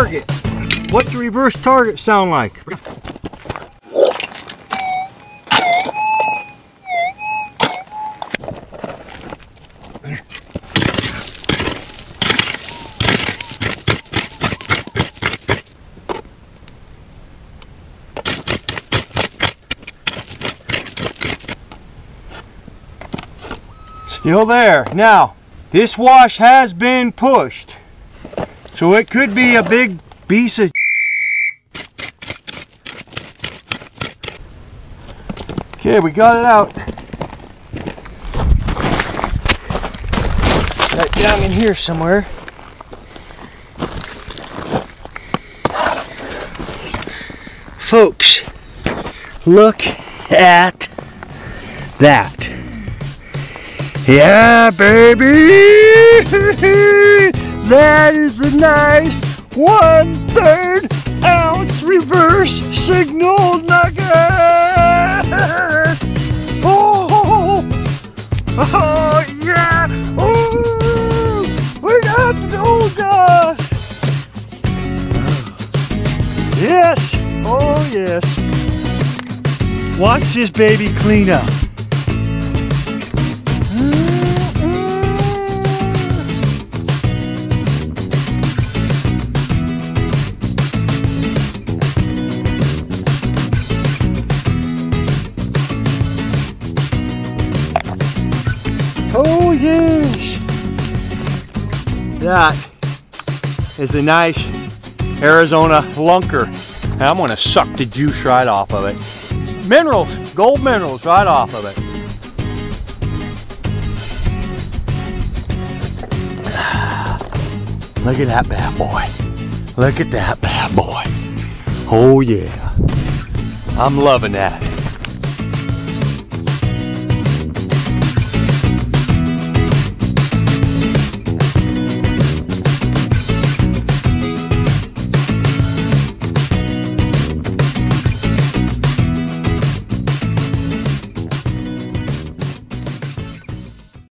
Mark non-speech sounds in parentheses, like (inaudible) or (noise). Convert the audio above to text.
What's the reverse target sound like? Still there. Now, this wash has been pushed. So it could be a big piece of Okay, we got it out. Right down in here somewhere. Folks, look at that. Yeah, baby! (laughs) that is a nice one third ounce reverse signal nugget! Oh, (laughs) oh yeah! Oh, we got the dust! Yes! Oh yes! Watch this baby clean up. Oh! That is a nice Arizona lunker. I'm gonna suck the juice right off of it. Minerals, gold minerals right off of it. (sighs) Look at that bad boy. Look at that bad boy. Oh yeah. I'm loving that.